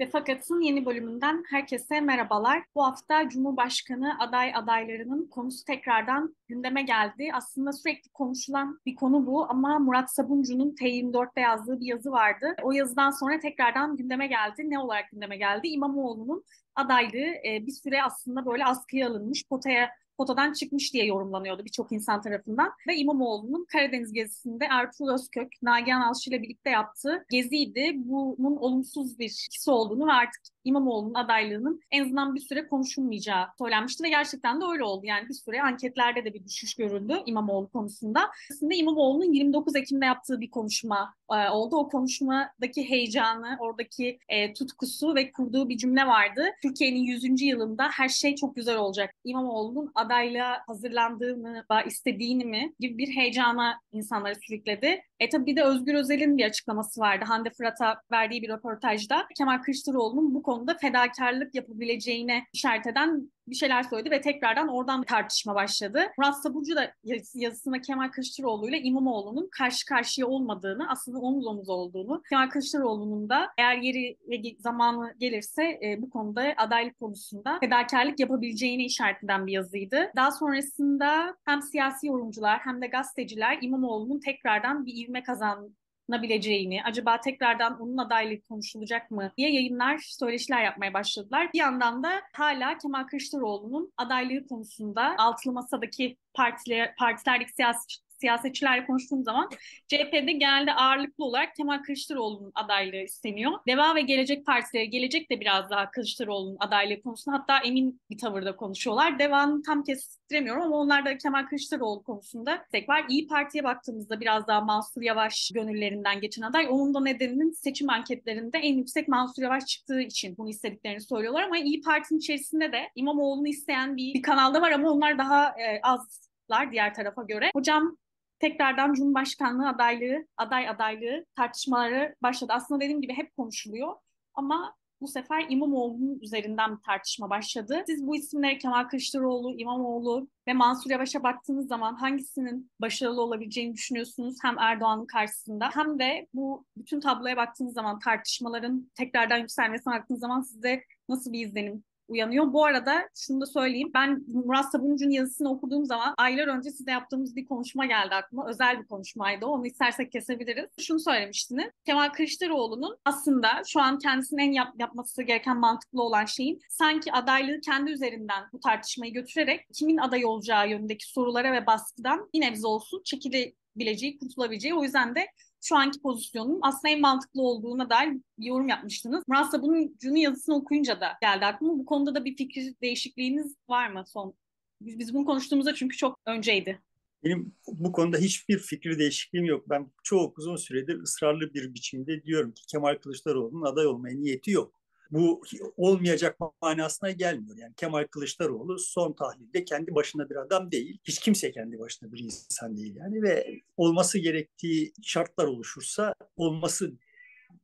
Ve Fakat'ın yeni bölümünden herkese merhabalar. Bu hafta Cumhurbaşkanı aday adaylarının konusu tekrardan gündeme geldi. Aslında sürekli konuşulan bir konu bu ama Murat Sabuncu'nun T24'te yazdığı bir yazı vardı. O yazıdan sonra tekrardan gündeme geldi. Ne olarak gündeme geldi? İmamoğlu'nun adaylığı e, bir süre aslında böyle askıya alınmış, potaya potadan çıkmış diye yorumlanıyordu birçok insan tarafından. Ve İmamoğlu'nun Karadeniz gezisinde Ertuğrul Özkök, Nagihan Alçı ile birlikte yaptığı geziydi. Bunun olumsuz bir ikisi olduğunu ve artık İmamoğlu'nun adaylığının en azından bir süre konuşulmayacağı söylenmişti ve gerçekten de öyle oldu. Yani bir süre anketlerde de bir düşüş görüldü İmamoğlu konusunda. Aslında İmamoğlu'nun 29 Ekim'de yaptığı bir konuşma e, oldu. O konuşmadaki heyecanı, oradaki e, tutkusu ve kurduğu bir cümle vardı. Türkiye'nin 100. yılında her şey çok güzel olacak. İmamoğlu'nun adaylığa hazırlandığını, istediğini mi gibi bir heyecana insanları sürükledi. E tabii bir de Özgür Özel'in bir açıklaması vardı. Hande Fırat'a verdiği bir röportajda Kemal Kılıçdaroğlu'nun bu konuda fedakarlık yapabileceğine işaret eden bir şeyler söyledi ve tekrardan oradan tartışma başladı. Murat Sabuncu da yazısında Kemal Kılıçdaroğlu ile İmamoğlu'nun karşı karşıya olmadığını, aslında omuz omuz olduğunu, Kemal Kılıçdaroğlu'nun da eğer yeri ve zamanı gelirse e, bu konuda adaylık konusunda fedakarlık yapabileceğini işaret eden bir yazıydı. Daha sonrasında hem siyasi yorumcular hem de gazeteciler İmamoğlu'nun tekrardan bir ivme kazan nabileceğini, acaba tekrardan onun adaylığı konuşulacak mı diye yayınlar, söyleşiler yapmaya başladılar. Bir yandan da hala Kemal Kılıçdaroğlu'nun adaylığı konusunda altılı masadaki partiler, partilerdeki siyasi siyasetçilerle konuştuğum zaman CHP'de genelde ağırlıklı olarak Kemal Kılıçdaroğlu'nun adaylığı isteniyor. Deva ve Gelecek Partileri Gelecek de biraz daha Kılıçdaroğlu'nun adaylığı konusunda hatta emin bir tavırda konuşuyorlar. Deva'nın tam kestiremiyorum ama onlar da Kemal Kılıçdaroğlu konusunda tek var. İyi Parti'ye baktığımızda biraz daha Mansur Yavaş gönüllerinden geçen aday. Onun da nedeninin seçim anketlerinde en yüksek Mansur Yavaş çıktığı için bunu istediklerini söylüyorlar ama İyi Parti'nin içerisinde de İmamoğlu'nu isteyen bir, bir kanalda var ama onlar daha e, azlar diğer tarafa göre. Hocam tekrardan Cumhurbaşkanlığı adaylığı, aday adaylığı tartışmaları başladı. Aslında dediğim gibi hep konuşuluyor ama bu sefer İmamoğlu'nun üzerinden bir tartışma başladı. Siz bu isimleri Kemal Kılıçdaroğlu, İmamoğlu ve Mansur Yavaş'a baktığınız zaman hangisinin başarılı olabileceğini düşünüyorsunuz? Hem Erdoğan'ın karşısında hem de bu bütün tabloya baktığınız zaman tartışmaların tekrardan yükselmesine baktığınız zaman sizde nasıl bir izlenim uyanıyor. Bu arada şunu da söyleyeyim. Ben Murat Sabuncu'nun yazısını okuduğum zaman aylar önce size yaptığımız bir konuşma geldi aklıma. Özel bir konuşmaydı. Onu istersek kesebiliriz. Şunu söylemiştiniz. Kemal Kılıçdaroğlu'nun aslında şu an kendisinin en yap yapması gereken mantıklı olan şeyin sanki adaylığı kendi üzerinden bu tartışmayı götürerek kimin aday olacağı yönündeki sorulara ve baskıdan bir nebze olsun çekilebileceği, kurtulabileceği. O yüzden de şu anki pozisyonun aslında en mantıklı olduğuna dair bir yorum yapmıştınız. Murat Sabuncu'nun yazısını okuyunca da geldi aklıma. Bu konuda da bir fikir değişikliğiniz var mı son? Biz, biz bunu konuştuğumuzda çünkü çok önceydi. Benim bu konuda hiçbir fikri değişikliğim yok. Ben çok uzun süredir ısrarlı bir biçimde diyorum ki Kemal Kılıçdaroğlu'nun aday olmaya niyeti yok bu olmayacak manasına gelmiyor. Yani Kemal Kılıçdaroğlu son tahlilde kendi başına bir adam değil. Hiç kimse kendi başına bir insan değil yani ve olması gerektiği şartlar oluşursa olması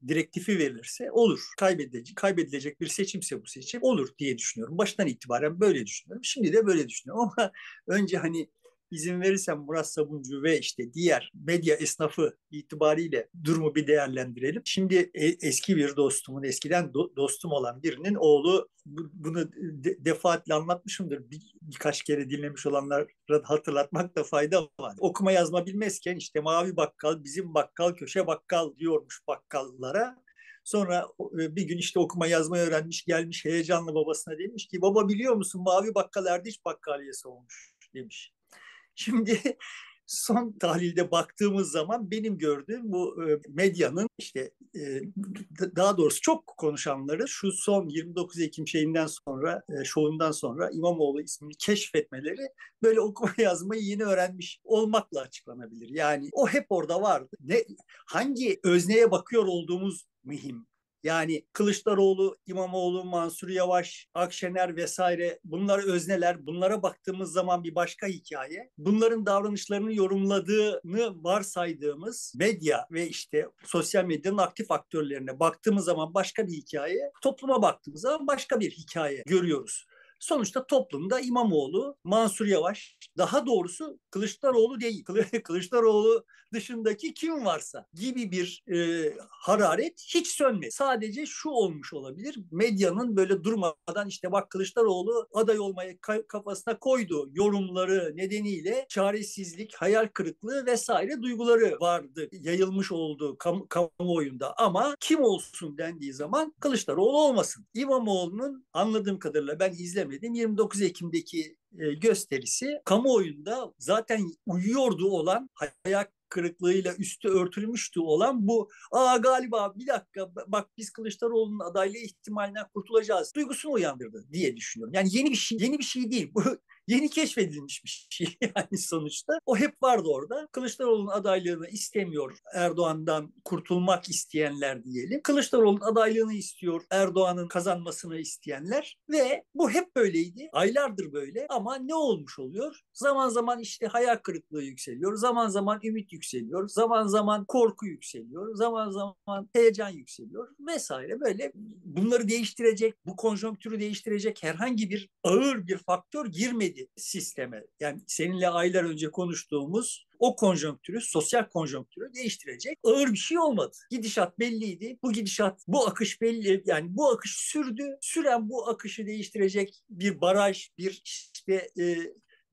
direktifi verilirse olur. Kaybedilecek, kaybedilecek bir seçimse bu seçim olur diye düşünüyorum. Baştan itibaren böyle düşünüyorum. Şimdi de böyle düşünüyorum ama önce hani izin verirsem Murat Sabuncu ve işte diğer medya esnafı itibariyle durumu bir değerlendirelim. Şimdi e, eski bir dostumun, eskiden do- dostum olan birinin oğlu bunu de- defaatle anlatmışımdır. Bir, birkaç kere dinlemiş olanlara hatırlatmakta fayda var. Okuma yazma bilmezken işte mavi bakkal, bizim bakkal, köşe bakkal diyormuş bakkallara. Sonra e, bir gün işte okuma yazmayı öğrenmiş gelmiş heyecanlı babasına demiş ki baba biliyor musun mavi bakkal Erdiş bakkaliyesi olmuş demiş. Şimdi son tahlilde baktığımız zaman benim gördüğüm bu e, medyanın işte e, daha doğrusu çok konuşanları şu son 29 Ekim şeyinden sonra e, şovundan sonra İmamoğlu ismini keşfetmeleri böyle okuma yazmayı yeni öğrenmiş olmakla açıklanabilir. Yani o hep orada vardı. Ne hangi özneye bakıyor olduğumuz mühim. Yani Kılıçdaroğlu, İmamoğlu, Mansur Yavaş, Akşener vesaire bunlar özneler. Bunlara baktığımız zaman bir başka hikaye. Bunların davranışlarını yorumladığını varsaydığımız medya ve işte sosyal medyanın aktif aktörlerine baktığımız zaman başka bir hikaye. Topluma baktığımız zaman başka bir hikaye görüyoruz. Sonuçta toplumda İmamoğlu, Mansur Yavaş, daha doğrusu Kılıçdaroğlu değil, Kılıçdaroğlu dışındaki kim varsa gibi bir e, hararet hiç sönmedi. Sadece şu olmuş olabilir, medyanın böyle durmadan işte bak Kılıçdaroğlu aday olmayı kafasına koydu yorumları nedeniyle çaresizlik, hayal kırıklığı vesaire duyguları vardı, yayılmış oldu kam kamuoyunda. Ama kim olsun dendiği zaman Kılıçdaroğlu olmasın. İmamoğlu'nun anladığım kadarıyla ben izlemedim 29 Ekim'deki e, gösterisi kamuoyunda zaten uyuyordu olan hayal kırıklığıyla üstü örtülmüştü olan bu aa galiba bir dakika bak biz Kılıçdaroğlu'nun adaylığı ihtimalinden kurtulacağız duygusunu uyandırdı diye düşünüyorum. Yani yeni bir şey yeni bir şey değil. Bu yeni keşfedilmiş bir şey yani sonuçta. O hep vardı orada. Kılıçdaroğlu'nun adaylığını istemiyor Erdoğan'dan kurtulmak isteyenler diyelim. Kılıçdaroğlu'nun adaylığını istiyor Erdoğan'ın kazanmasını isteyenler ve bu hep böyleydi. Aylardır böyle ama ne olmuş oluyor? Zaman zaman işte hayal kırıklığı yükseliyor. Zaman zaman ümit yükseliyor. Zaman zaman korku yükseliyor. Zaman zaman heyecan yükseliyor vesaire böyle bunları değiştirecek, bu konjonktürü değiştirecek herhangi bir ağır bir faktör girmedi girmedi sisteme. Yani seninle aylar önce konuştuğumuz o konjonktürü, sosyal konjonktürü değiştirecek ağır bir şey olmadı. Gidişat belliydi. Bu gidişat, bu akış belli. Yani bu akış sürdü. Süren bu akışı değiştirecek bir baraj, bir işte e,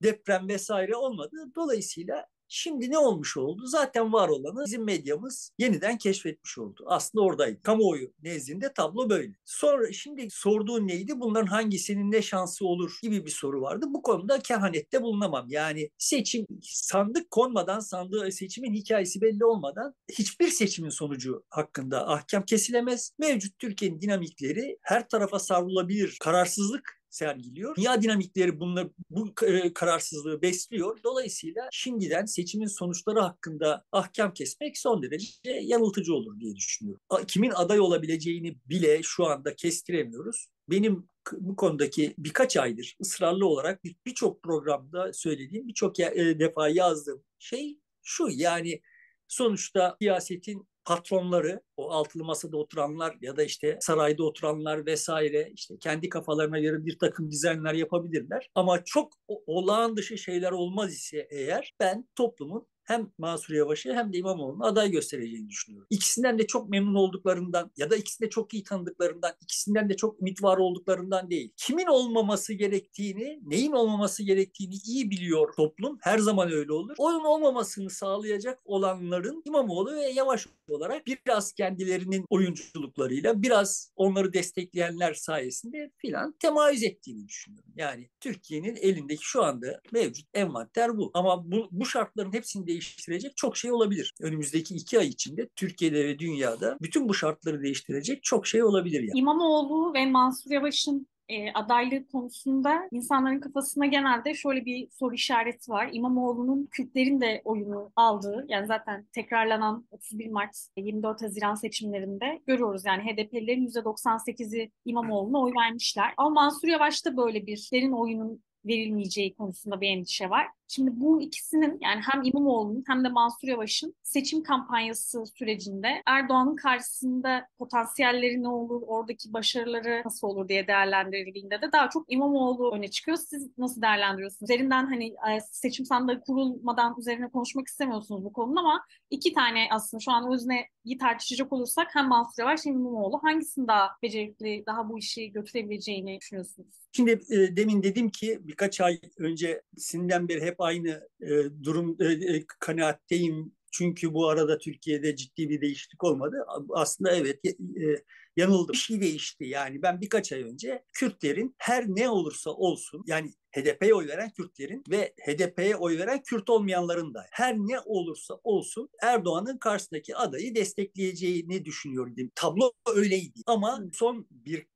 deprem vesaire olmadı. Dolayısıyla Şimdi ne olmuş oldu? Zaten var olanı bizim medyamız yeniden keşfetmiş oldu. Aslında oradaydı. Kamuoyu nezdinde tablo böyle. Sonra şimdi sorduğun neydi? Bunların hangisinin ne şansı olur gibi bir soru vardı. Bu konuda kehanette bulunamam. Yani seçim sandık konmadan sandığı seçimin hikayesi belli olmadan hiçbir seçimin sonucu hakkında ahkam kesilemez. Mevcut Türkiye'nin dinamikleri her tarafa savrulabilir kararsızlık sergiliyor. Dünya dinamikleri bunlar bu e, kararsızlığı besliyor. Dolayısıyla şimdiden seçimin sonuçları hakkında ahkam kesmek son derece yanıltıcı olur diye düşünüyorum. Kimin aday olabileceğini bile şu anda kestiremiyoruz. Benim bu konudaki birkaç aydır ısrarlı olarak birçok programda söylediğim, birçok e, defa yazdığım şey şu yani sonuçta siyasetin patronları, o altılı masada oturanlar ya da işte sarayda oturanlar vesaire işte kendi kafalarına göre bir takım dizaynlar yapabilirler. Ama çok olağan dışı şeyler olmaz ise eğer ben toplumun hem Mansur Yavaş'ı hem de İmamoğlu'nu aday göstereceğini düşünüyorum. İkisinden de çok memnun olduklarından ya da ikisini de çok iyi tanıdıklarından, ikisinden de çok ümit var olduklarından değil. Kimin olmaması gerektiğini, neyin olmaması gerektiğini iyi biliyor toplum. Her zaman öyle olur. Onun olmamasını sağlayacak olanların İmamoğlu ve Yavaş olarak biraz kendilerinin oyunculuklarıyla, biraz onları destekleyenler sayesinde filan temayüz ettiğini düşünüyorum. Yani Türkiye'nin elindeki şu anda mevcut envanter bu. Ama bu, bu şartların hepsini değiştirecek çok şey olabilir. Önümüzdeki iki ay içinde Türkiye'de ve dünyada bütün bu şartları değiştirecek çok şey olabilir. Yani. İmamoğlu ve Mansur Yavaş'ın e, adaylığı konusunda insanların kafasında genelde şöyle bir soru işareti var. İmamoğlu'nun Kürtlerin de oyunu aldığı yani zaten tekrarlanan 31 Mart 24 Haziran seçimlerinde görüyoruz. Yani HDP'lilerin %98'i İmamoğlu'na oy vermişler. Ama Mansur Yavaş'ta böyle bir derin oyunun verilmeyeceği konusunda bir endişe var. Şimdi bu ikisinin yani hem İmamoğlu'nun hem de Mansur Yavaş'ın seçim kampanyası sürecinde Erdoğan'ın karşısında potansiyelleri ne olur, oradaki başarıları nasıl olur diye değerlendirildiğinde de daha çok İmamoğlu öne çıkıyor. Siz nasıl değerlendiriyorsunuz? Üzerinden hani e, seçim sandığı kurulmadan üzerine konuşmak istemiyorsunuz bu konunun ama iki tane aslında şu an özne tartışacak olursak hem Mansur Yavaş hem İmamoğlu hangisinin daha becerikli, daha bu işi götürebileceğini düşünüyorsunuz? Şimdi e, demin dedim ki birkaç ay öncesinden beri hep aynı e, durum e, e, kanaatteyim. Çünkü bu arada Türkiye'de ciddi bir değişiklik olmadı. Aslında evet e, yanıldım. Bir şey değişti yani. Ben birkaç ay önce Kürtlerin her ne olursa olsun yani HDP'ye oy veren Kürtlerin ve HDP'ye oy veren Kürt olmayanların da her ne olursa olsun Erdoğan'ın karşısındaki adayı destekleyeceğini düşünüyordum. Tablo öyleydi. Ama son bir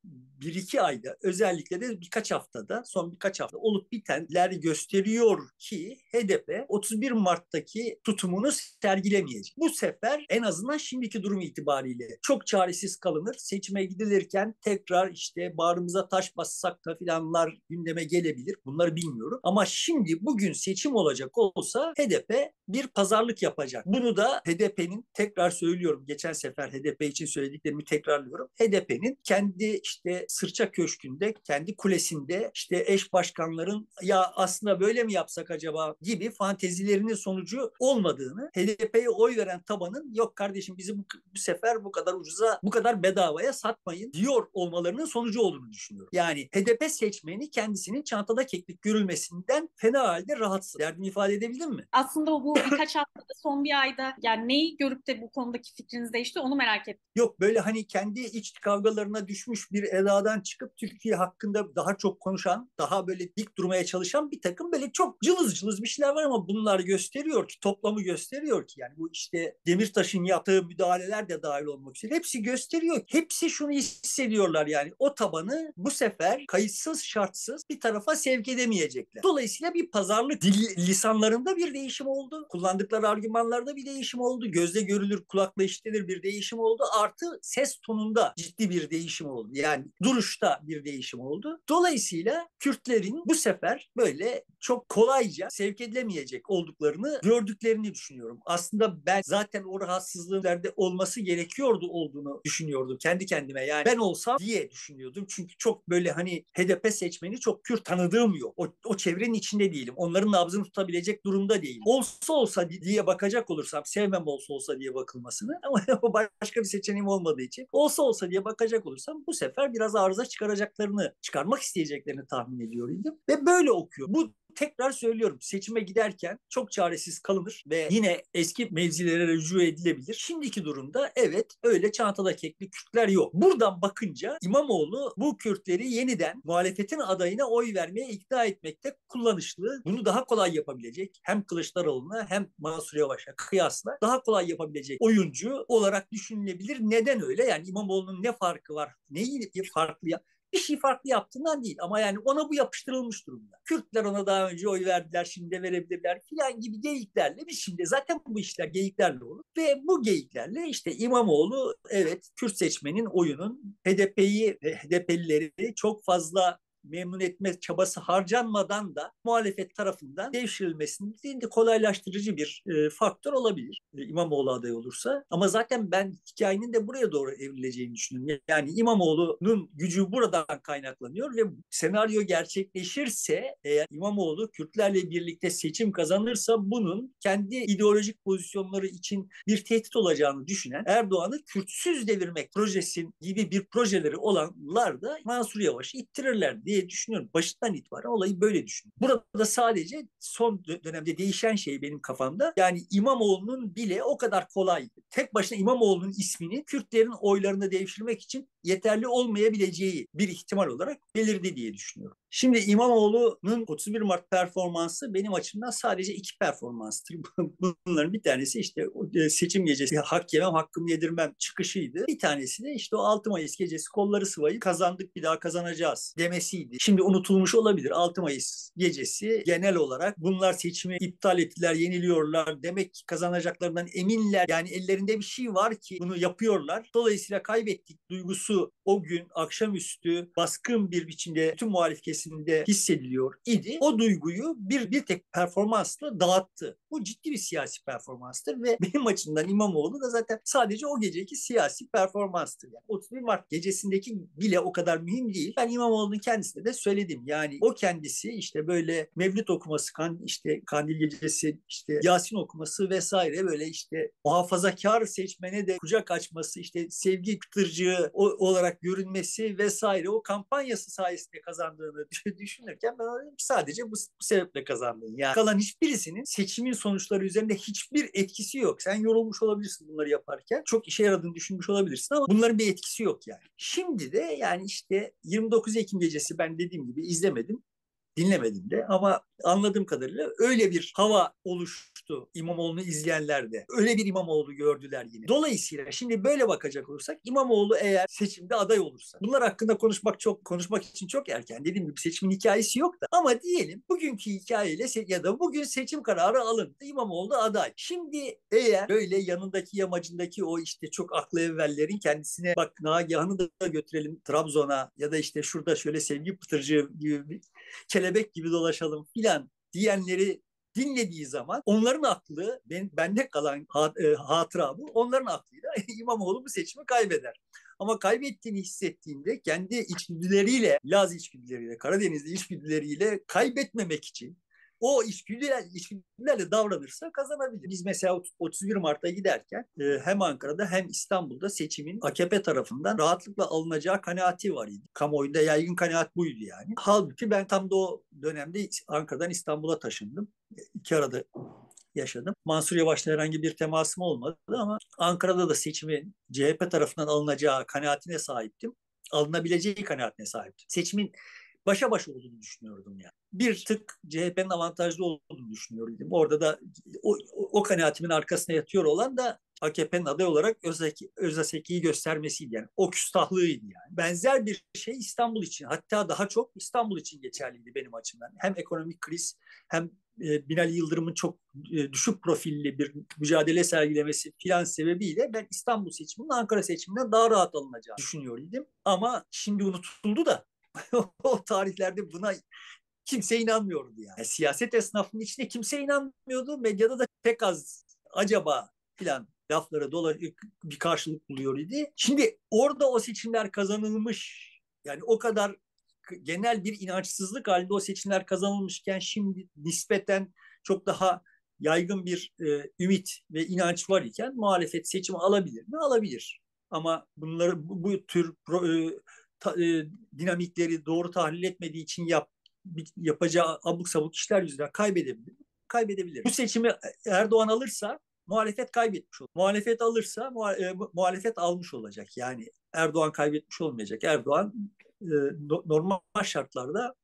bir iki ayda özellikle de birkaç haftada son birkaç hafta olup bitenler gösteriyor ki HDP 31 Mart'taki tutumunu sergilemeyecek. Bu sefer en azından şimdiki durum itibariyle çok çaresiz kalınır. Seçime gidilirken tekrar işte bağrımıza taş bassak da filanlar gündeme gelebilir. Bunları bilmiyorum. Ama şimdi bugün seçim olacak olsa HDP bir pazarlık yapacak. Bunu da HDP'nin tekrar söylüyorum. Geçen sefer HDP için söylediklerimi tekrarlıyorum. HDP'nin kendi işte Sırça Köşkü'nde kendi kulesinde işte eş başkanların ya aslında böyle mi yapsak acaba gibi fantezilerinin sonucu olmadığını HDP'ye oy veren tabanın yok kardeşim bizi bu, bu sefer bu kadar ucuza bu kadar bedavaya satmayın diyor olmalarının sonucu olduğunu düşünüyorum. Yani HDP seçmeni kendisinin çantada keklik görülmesinden fena halde rahatsız. Derdimi ifade edebildim mi? Aslında bu birkaç haftada son bir ayda yani neyi görüp de bu konudaki fikriniz değişti onu merak ettim. Yok böyle hani kendi iç kavgalarına düşmüş bir edadan çıkıp Türkiye hakkında daha çok konuşan, daha böyle dik durmaya çalışan bir takım böyle çok cılız cılız bir şeyler var ama bunlar gösteriyor ki, toplamı gösteriyor ki yani bu işte Demirtaş'ın yaptığı müdahaleler de dahil olmak üzere hepsi gösteriyor. Hepsi şunu hissediyorlar yani o tabanı bu sefer kayıtsız şartsız bir tarafa sevk edemeyecekler. Dolayısıyla bir pazarlık dil, lisanlarında bir değişim oldu. Kullandıkları argümanlarda bir değişim oldu. Gözle görülür, kulakla işitilir bir değişim oldu. Artı ses tonunda ciddi bir değişim oldu. Yani duruşta bir değişim oldu. Dolayısıyla Kürtlerin bu sefer böyle çok kolayca sevk edilemeyecek olduklarını gördüklerini düşünüyorum. Aslında ben zaten o rahatsızlığın olması gerekiyordu olduğunu düşünüyordum kendi kendime. Yani ben olsam diye düşünüyordum. Çünkü çok böyle hani HDP seçmeni çok Kürt tanıdığım yok. O, o çevrenin içinde değilim. Onların nabzını tutabilecek durumda değilim. Olsa olsa diye bakacak olursam sevmem olsa olsa diye bakılmasını ama başka bir seçeneğim olmadığı için olsa olsa diye bakacak olursam bu sefer biraz arıza çıkaracaklarını, çıkarmak isteyeceklerini tahmin ediyorum. Ve böyle okuyor. Bu tekrar söylüyorum seçime giderken çok çaresiz kalınır ve yine eski mevzilere rücu edilebilir. Şimdiki durumda evet öyle çantada kekli Kürtler yok. Buradan bakınca İmamoğlu bu Kürtleri yeniden muhalefetin adayına oy vermeye ikna etmekte kullanışlı. Bunu daha kolay yapabilecek hem Kılıçdaroğlu'na hem Mansur Yavaş'a kıyasla daha kolay yapabilecek oyuncu olarak düşünülebilir. Neden öyle? Yani İmamoğlu'nun ne farkı var? Neyi farklı ya? Bir şey farklı yaptığından değil ama yani ona bu yapıştırılmış durumda. Kürtler ona daha önce oy verdiler şimdi de verebilirler filan gibi geyiklerle biz şimdi zaten bu işler geyiklerle olur ve bu geyiklerle işte İmamoğlu evet Kürt seçmenin oyunun HDP'yi HDP'lileri çok fazla memnun etme çabası harcanmadan da muhalefet tarafından devşirilmesinin de kolaylaştırıcı bir e, faktör olabilir e, İmamoğlu aday olursa. Ama zaten ben hikayenin de buraya doğru evrileceğini düşünüyorum. Yani İmamoğlu'nun gücü buradan kaynaklanıyor ve senaryo gerçekleşirse eğer İmamoğlu Kürtlerle birlikte seçim kazanırsa bunun kendi ideolojik pozisyonları için bir tehdit olacağını düşünen Erdoğan'ı Kürtsüz devirmek projesin gibi bir projeleri olanlar da Mansur Yavaş'ı ittirirler diye diye düşünüyorum. Başından itibaren olayı böyle düşünüyorum. Burada sadece son dönemde değişen şey benim kafamda. Yani İmamoğlu'nun bile o kadar kolay tek başına İmamoğlu'nun ismini Kürtlerin oylarını devşirmek için yeterli olmayabileceği bir ihtimal olarak belirdi diye düşünüyorum. Şimdi İmamoğlu'nun 31 Mart performansı benim açımdan sadece iki performanstır. Bunların bir tanesi işte e, seçim gecesi hak yemem hakkımı yedirmem çıkışıydı. Bir tanesi de işte o 6 Mayıs gecesi kolları sıvayıp kazandık bir daha kazanacağız demesiydi. Şimdi unutulmuş olabilir 6 Mayıs gecesi genel olarak bunlar seçimi iptal ettiler yeniliyorlar demek ki kazanacaklarından eminler. Yani ellerinde bir şey var ki bunu yapıyorlar. Dolayısıyla kaybettik duygusu o gün akşamüstü baskın bir biçimde tüm muhalif kesimde hissediliyor idi. O duyguyu bir, bir tek performansla dağıttı. Bu ciddi bir siyasi performanstır ve benim açımdan İmamoğlu da zaten sadece o geceki siyasi performanstır. Yani 31 Mart gecesindeki bile o kadar mühim değil. Ben İmamoğlu'nun kendisine de söyledim. Yani o kendisi işte böyle mevlüt okuması, kan, işte kandil gecesi, işte Yasin okuması vesaire böyle işte muhafazakar seçmene de kucak açması, işte sevgi kıtırcığı olarak görünmesi vesaire o kampanyası sayesinde kazandığını düşünürken ben sadece bu, bu sebeple kazandığını. Yani kalan hiçbirisinin seçimin sonuçları üzerinde hiçbir etkisi yok. Sen yorulmuş olabilirsin bunları yaparken. Çok işe yaradığını düşünmüş olabilirsin ama bunların bir etkisi yok yani. Şimdi de yani işte 29 Ekim gecesi ben dediğim gibi izlemedim dinlemedim de ama anladığım kadarıyla öyle bir hava oluştu İmamoğlu'nu izleyenlerde. Öyle bir İmamoğlu gördüler yine. Dolayısıyla şimdi böyle bakacak olursak İmamoğlu eğer seçimde aday olursa bunlar hakkında konuşmak çok konuşmak için çok erken. Dediğim gibi seçimin hikayesi yok da ama diyelim bugünkü hikayeyle ya da bugün seçim kararı alındı. İmamoğlu aday. Şimdi eğer böyle yanındaki yamacındaki o işte çok aklı evvellerin kendisine bak Nagihan'ı da götürelim Trabzon'a ya da işte şurada şöyle sevgi pıtırcı gibi kelebek gibi dolaşalım filan diyenleri dinlediği zaman onların aklı, ben, bende kalan e, hatıra bu, onların aklıyla İmamoğlu bu seçimi kaybeder. Ama kaybettiğini hissettiğinde kendi içgüdüleriyle, Laz içgüdüleriyle, Karadenizli içgüdüleriyle kaybetmemek için o içgüdüler, içgüdülerle davranırsa kazanabilir. Biz mesela 31 Mart'a giderken e, hem Ankara'da hem İstanbul'da seçimin AKP tarafından rahatlıkla alınacağı kanaati var idi. Kamuoyunda yaygın kanaat buydu yani. Halbuki ben tam da o dönemde Ankara'dan İstanbul'a taşındım. İki arada yaşadım. Mansur Yavaş'la herhangi bir temasım olmadı ama Ankara'da da seçimin CHP tarafından alınacağı kanaatine sahiptim. Alınabileceği kanaatine sahiptim. Seçimin başa baş olduğunu düşünüyordum yani. Bir tık CHP'nin avantajlı olduğunu düşünüyordum. Orada da o, o kanaatimin arkasına yatıyor olan da AKP'nin aday olarak Özaki, Özaseki'yi göstermesiydi yani. O küstahlığıydı yani. Benzer bir şey İstanbul için hatta daha çok İstanbul için geçerliydi benim açımdan. Hem ekonomik kriz hem e, Binali Yıldırım'ın çok e, düşük profilli bir mücadele sergilemesi filan sebebiyle ben İstanbul seçiminin Ankara seçiminden daha rahat alınacağını düşünüyordum. Ama şimdi unutuldu da o tarihlerde buna kimse inanmıyordu yani. yani. Siyaset esnafının içinde kimse inanmıyordu. Medyada da pek az acaba filan laflara dola bir karşılık buluyor idi. Şimdi orada o seçimler kazanılmış. Yani o kadar genel bir inançsızlık halinde o seçimler kazanılmışken şimdi nispeten çok daha yaygın bir e, ümit ve inanç var iken muhalefet seçimi alabilir mi? Alabilir. Ama bunları bu, bu tür e, ta, e, dinamikleri doğru tahlil etmediği için yap, yapacağı abuk sabuk işler yüzünden kaybedebilir. Kaybedebilir. Bu seçimi Erdoğan alırsa muhalefet kaybetmiş olur. Muhalefet alırsa e, muhalefet almış olacak. Yani Erdoğan kaybetmiş olmayacak. Erdoğan e, normal şartlarda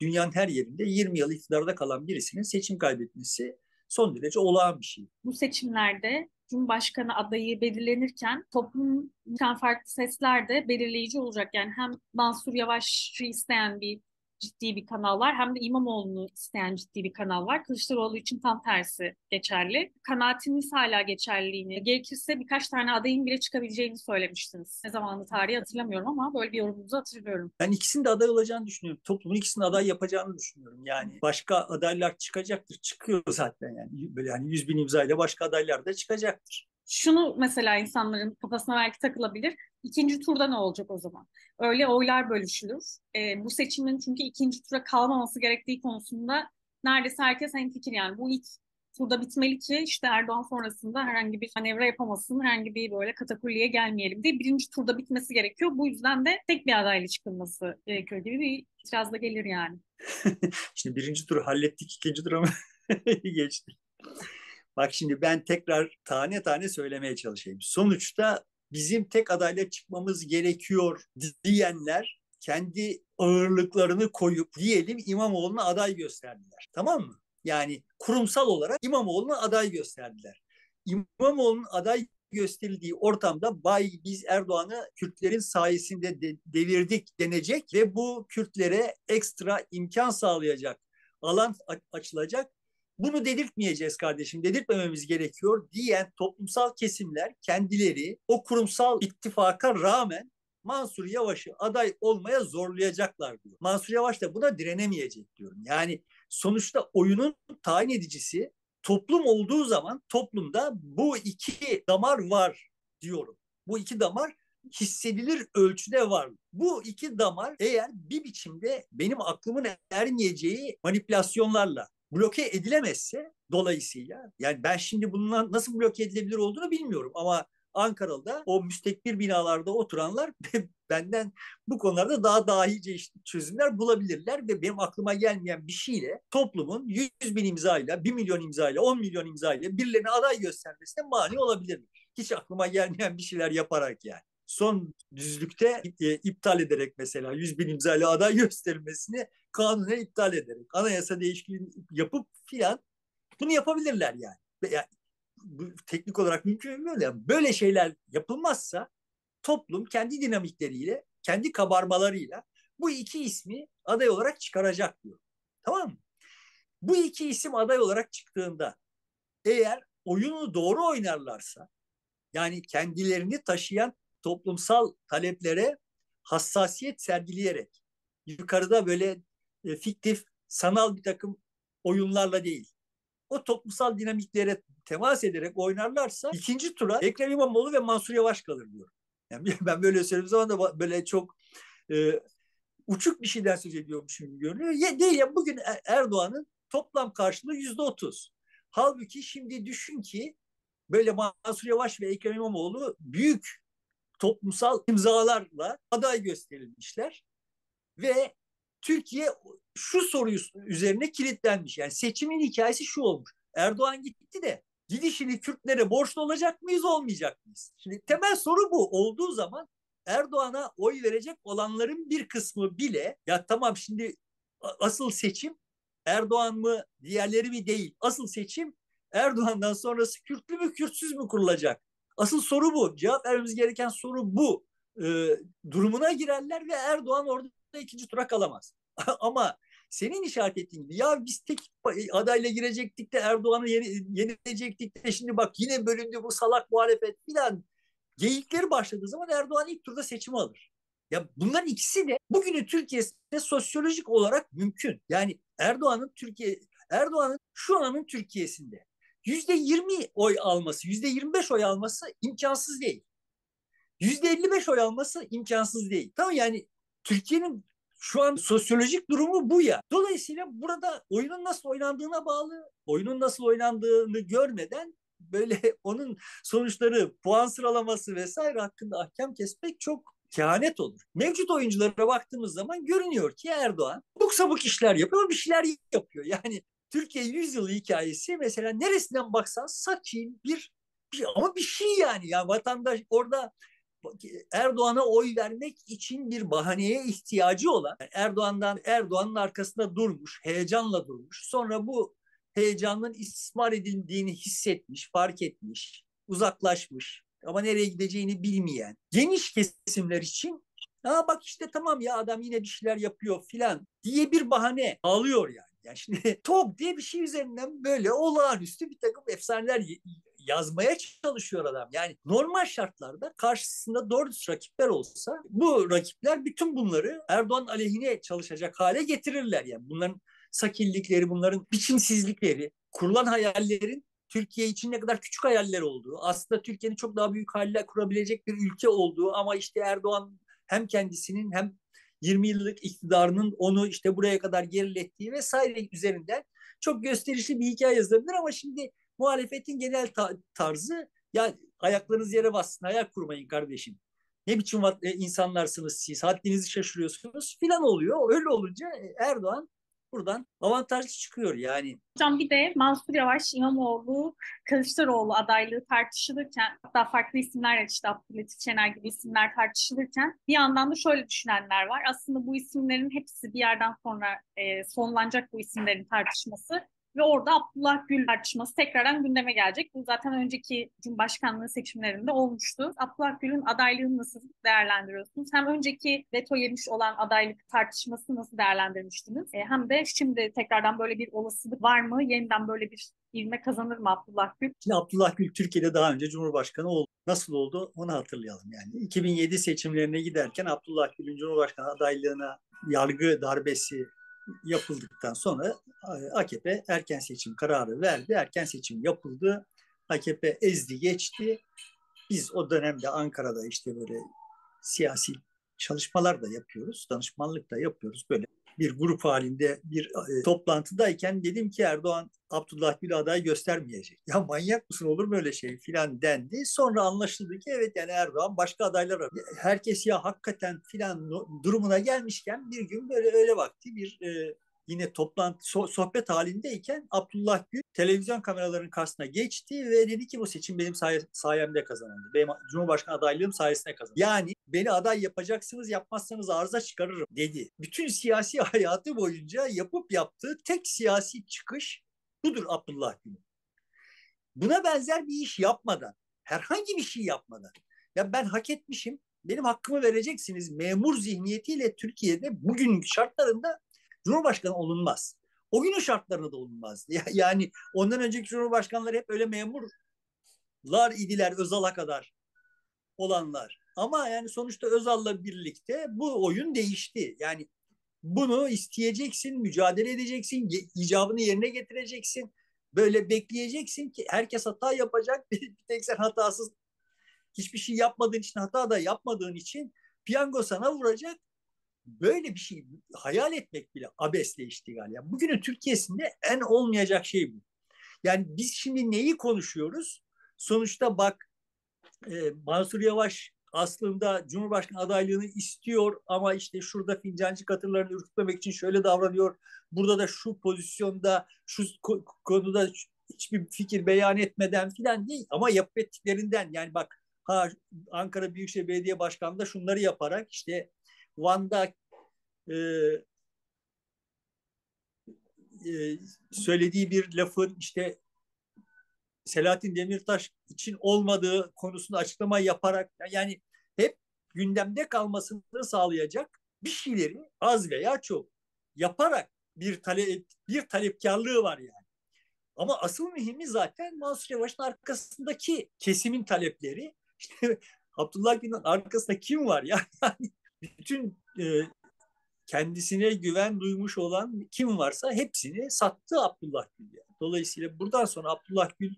dünyanın her yerinde 20 yıl iktidarda kalan birisinin seçim kaybetmesi son derece olağan bir şey. Bu seçimlerde Cumhurbaşkanı adayı belirlenirken toplumdan farklı sesler de belirleyici olacak. Yani hem Mansur Yavaş'ı isteyen bir ciddi bir kanal var hem de İmamoğlu'nu isteyen ciddi bir kanal var. Kılıçdaroğlu için tam tersi geçerli. Kanaatiniz hala geçerliliğini, gerekirse birkaç tane adayın bile çıkabileceğini söylemiştiniz. Ne zamanlı tarihi hatırlamıyorum ama böyle bir yorumunuzu hatırlıyorum. Ben ikisinin de aday olacağını düşünüyorum. Toplumun ikisinin aday yapacağını düşünüyorum. Yani başka adaylar çıkacaktır. Çıkıyor zaten yani. Böyle yani 100 bin imzayla başka adaylar da çıkacaktır şunu mesela insanların kafasına belki takılabilir. İkinci turda ne olacak o zaman? Öyle oylar bölüşülür. E, bu seçimin çünkü ikinci tura kalmaması gerektiği konusunda neredeyse herkes fikir yani. Bu ilk turda bitmeli ki işte Erdoğan sonrasında herhangi bir manevra yapamasın, herhangi bir böyle katakulliye gelmeyelim diye birinci turda bitmesi gerekiyor. Bu yüzden de tek bir adayla çıkılması gerekiyor gibi bir itiraz da gelir yani. Şimdi birinci turu hallettik, ikinci tura mı geçti? Bak şimdi ben tekrar tane tane söylemeye çalışayım. Sonuçta bizim tek adayla çıkmamız gerekiyor diyenler kendi ağırlıklarını koyup diyelim İmamoğlu'na aday gösterdiler. Tamam mı? Yani kurumsal olarak İmamoğlu'na aday gösterdiler. İmamoğlu'nun aday gösterildiği ortamda bay biz Erdoğan'ı Kürtlerin sayesinde de, devirdik denecek ve bu Kürtlere ekstra imkan sağlayacak alan açılacak bunu dedirtmeyeceğiz kardeşim, dedirtmememiz gerekiyor diyen toplumsal kesimler kendileri o kurumsal ittifaka rağmen Mansur Yavaş'ı aday olmaya zorlayacaklar diyor. Mansur Yavaş da buna direnemeyecek diyorum. Yani sonuçta oyunun tayin edicisi toplum olduğu zaman toplumda bu iki damar var diyorum. Bu iki damar hissedilir ölçüde var. Bu iki damar eğer bir biçimde benim aklımın ermeyeceği manipülasyonlarla bloke edilemezse dolayısıyla yani ben şimdi bundan nasıl bloke edilebilir olduğunu bilmiyorum ama Ankara'da o müstekbir binalarda oturanlar benden bu konularda daha dahice çözümler bulabilirler ve benim aklıma gelmeyen bir şeyle toplumun 100 bin imzayla, 1 milyon imzayla, 10 milyon imzayla birilerine aday göstermesine mani olabilir. Hiç aklıma gelmeyen bir şeyler yaparak yani son düzlükte e, iptal ederek mesela 100 bin imzayla aday gösterilmesini kanunen iptal ederek anayasa değişikliği yapıp filan bunu yapabilirler yani. yani bu teknik olarak mümkün mü? Yani böyle şeyler yapılmazsa toplum kendi dinamikleriyle, kendi kabarmalarıyla bu iki ismi aday olarak çıkaracak diyor. Tamam mı? Bu iki isim aday olarak çıktığında eğer oyunu doğru oynarlarsa yani kendilerini taşıyan toplumsal taleplere hassasiyet sergileyerek yukarıda böyle e, fiktif, sanal bir takım oyunlarla değil. o toplumsal dinamiklere temas ederek oynarlarsa ikinci tura Ekrem İmamoğlu ve Mansur Yavaş kalır diyor. Yani ben böyle söylediğim zaman da böyle çok e, uçuk bir şeyden söz ediyormuşum gibi görünüyor. Ya, değil ya bugün e, Erdoğan'ın toplam karşılığı yüzde otuz. Halbuki şimdi düşün ki böyle Mansur Yavaş ve Ekrem İmamoğlu büyük toplumsal imzalarla aday gösterilmişler ve Türkiye şu soruyu üzerine kilitlenmiş. Yani seçimin hikayesi şu olmuş. Erdoğan gitti de gidişini Kürtlere borçlu olacak mıyız olmayacak mıyız? Şimdi temel soru bu olduğu zaman Erdoğan'a oy verecek olanların bir kısmı bile ya tamam şimdi asıl seçim Erdoğan mı diğerleri mi değil. Asıl seçim Erdoğan'dan sonrası Kürtlü mü Kürtsüz mü kurulacak? Asıl soru bu. Cevap vermemiz gereken soru bu. Ee, durumuna girerler ve Erdoğan orada ikinci tura kalamaz. Ama senin işaret ettiğin gibi ya biz tek adayla girecektik de Erdoğan'ı yenecektik de şimdi bak yine bölündü bu salak muhalefet filan geyikleri başladığı zaman Erdoğan ilk turda seçimi alır. Ya bunların ikisi de bugünün Türkiye'sinde sosyolojik olarak mümkün. Yani Erdoğan'ın Türkiye Erdoğan'ın şu anın Türkiye'sinde yüzde yirmi oy alması, yüzde yirmi beş oy alması imkansız değil. Yüzde elli beş oy alması imkansız değil. Tamam yani Türkiye'nin şu an sosyolojik durumu bu ya. Dolayısıyla burada oyunun nasıl oynandığına bağlı, oyunun nasıl oynandığını görmeden böyle onun sonuçları, puan sıralaması vesaire hakkında ahkam kesmek çok kehanet olur. Mevcut oyunculara baktığımız zaman görünüyor ki Erdoğan bu sabuk işler yapıyor bir şeyler yapıyor. Yani Türkiye yüzyıl hikayesi mesela neresinden baksan sakin bir, bir ama bir şey yani ya vatandaş orada Erdoğan'a oy vermek için bir bahaneye ihtiyacı olan Erdoğan'dan Erdoğan'ın arkasında durmuş, heyecanla durmuş. Sonra bu heyecanın istismar edildiğini hissetmiş, fark etmiş, uzaklaşmış ama nereye gideceğini bilmeyen geniş kesimler için Aa bak işte tamam ya adam yine bir şeyler yapıyor filan diye bir bahane alıyor yani. Yani şimdi TOG diye bir şey üzerinden böyle olağanüstü bir takım efsaneler yazmaya çalışıyor adam. Yani normal şartlarda karşısında doğru rakipler olsa bu rakipler bütün bunları Erdoğan aleyhine çalışacak hale getirirler. Yani bunların sakillikleri, bunların biçimsizlikleri, kurulan hayallerin Türkiye için ne kadar küçük hayaller olduğu, aslında Türkiye'nin çok daha büyük hayaller kurabilecek bir ülke olduğu ama işte Erdoğan hem kendisinin hem 20 yıllık iktidarının onu işte buraya kadar gerilettiği vesaire üzerinden çok gösterişli bir hikaye yazılabilir ama şimdi muhalefetin genel ta- tarzı ya ayaklarınız yere bassın, ayak kurmayın kardeşim. Ne biçim e, insanlarsınız siz, haddinizi şaşırıyorsunuz filan oluyor. Öyle olunca e, Erdoğan buradan avantajlı çıkıyor yani. Hocam bir de Mansur Yavaş, İmamoğlu, Kılıçdaroğlu adaylığı tartışılırken hatta farklı isimler işte Abdülhatif Şener gibi isimler tartışılırken bir yandan da şöyle düşünenler var. Aslında bu isimlerin hepsi bir yerden sonra e, sonlanacak bu isimlerin tartışması ve orada Abdullah Gül tartışması tekrardan gündeme gelecek. Bu zaten önceki Cumhurbaşkanlığı seçimlerinde olmuştu. Abdullah Gül'ün adaylığını nasıl değerlendiriyorsunuz? Hem önceki veto yemiş olan adaylık tartışması nasıl değerlendirmiştiniz? E, hem de şimdi tekrardan böyle bir olasılık var mı? Yeniden böyle bir ilme kazanır mı Abdullah Gül? Şimdi Abdullah Gül Türkiye'de daha önce Cumhurbaşkanı oldu. Nasıl oldu onu hatırlayalım yani. 2007 seçimlerine giderken Abdullah Gül'ün Cumhurbaşkanı adaylığına yargı darbesi yapıldıktan sonra AKP erken seçim kararı verdi. Erken seçim yapıldı. AKP ezdi geçti. Biz o dönemde Ankara'da işte böyle siyasi çalışmalar da yapıyoruz. Danışmanlık da yapıyoruz. Böyle bir grup halinde bir e, toplantıdayken dedim ki Erdoğan Abdullah Gül aday göstermeyecek. Ya manyak mısın olur mu öyle şey filan dendi. Sonra anlaşıldı ki evet yani Erdoğan başka adaylar arıyor. Herkes ya hakikaten filan durumuna gelmişken bir gün böyle öyle vakti bir e, yine toplantı sohbet halindeyken Abdullah Gül televizyon kameralarının karşısına geçti ve dedi ki bu seçim benim say sayemde kazanıldı. Benim Cumhurbaşkanı adaylığım sayesinde kazanıldı. Yani beni aday yapacaksınız yapmazsanız arıza çıkarırım dedi. Bütün siyasi hayatı boyunca yapıp yaptığı tek siyasi çıkış budur Abdullah Gül. Buna benzer bir iş yapmadan, herhangi bir şey yapmadan, ya ben hak etmişim, benim hakkımı vereceksiniz memur zihniyetiyle Türkiye'de bugün şartlarında Cumhurbaşkanı olunmaz. O günün şartlarında da olunmaz. Yani ondan önceki Cumhurbaşkanları hep öyle memurlar idiler Özal'a kadar olanlar. Ama yani sonuçta Özal'la birlikte bu oyun değişti. Yani bunu isteyeceksin, mücadele edeceksin, icabını yerine getireceksin. Böyle bekleyeceksin ki herkes hata yapacak. Bir tek sen hatasız hiçbir şey yapmadığın için hata da yapmadığın için piyango sana vuracak. Böyle bir şey hayal etmek bile abesle iştigal. Yani bugünün Türkiye'sinde en olmayacak şey bu. Yani biz şimdi neyi konuşuyoruz? Sonuçta bak e, Mansur Yavaş aslında Cumhurbaşkanı adaylığını istiyor ama işte şurada fincancı katırlarını ürkütmemek için şöyle davranıyor. Burada da şu pozisyonda, şu konuda hiçbir fikir beyan etmeden filan değil ama yapıp ettiklerinden yani bak ha Ankara Büyükşehir Belediye Başkanı da şunları yaparak işte Van'da e, e, söylediği bir lafın işte Selahattin Demirtaş için olmadığı konusunda açıklama yaparak yani hep gündemde kalmasını sağlayacak bir şeyleri az veya çok yaparak bir talep bir talepkarlığı var yani. Ama asıl mühimi zaten Mansur Yavaş'ın arkasındaki kesimin talepleri. İşte Abdullah Gül'ün arkasında kim var ya? Yani bütün e, kendisine güven duymuş olan kim varsa hepsini sattı Abdullah Gül. Yani. Dolayısıyla buradan sonra Abdullah Gül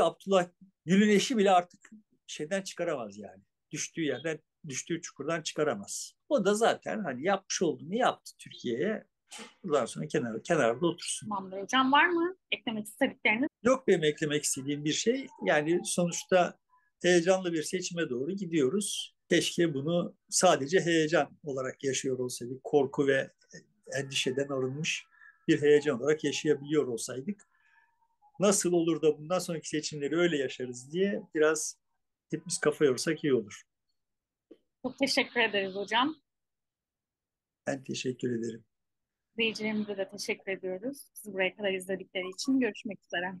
Abdullah Gül'ün eşi bile artık şeyden çıkaramaz yani. Düştüğü yerden, düştüğü çukurdan çıkaramaz. O da zaten hani yapmış olduğunu yaptı Türkiye'ye. Buradan sonra kenar, kenarda otursun. Tamamdır hocam. Var mı eklemek istedikleriniz? Yok benim eklemek istediğim bir şey. Yani sonuçta heyecanlı bir seçime doğru gidiyoruz. Keşke bunu sadece heyecan olarak yaşıyor olsaydık. Korku ve endişeden arınmış bir heyecan olarak yaşayabiliyor olsaydık nasıl olur da bundan sonraki seçimleri öyle yaşarız diye biraz hepimiz kafa yorsak iyi olur. Çok teşekkür ederiz hocam. Ben teşekkür ederim. İzleyicilerimize de teşekkür ediyoruz. Sizi buraya kadar izledikleri için görüşmek üzere.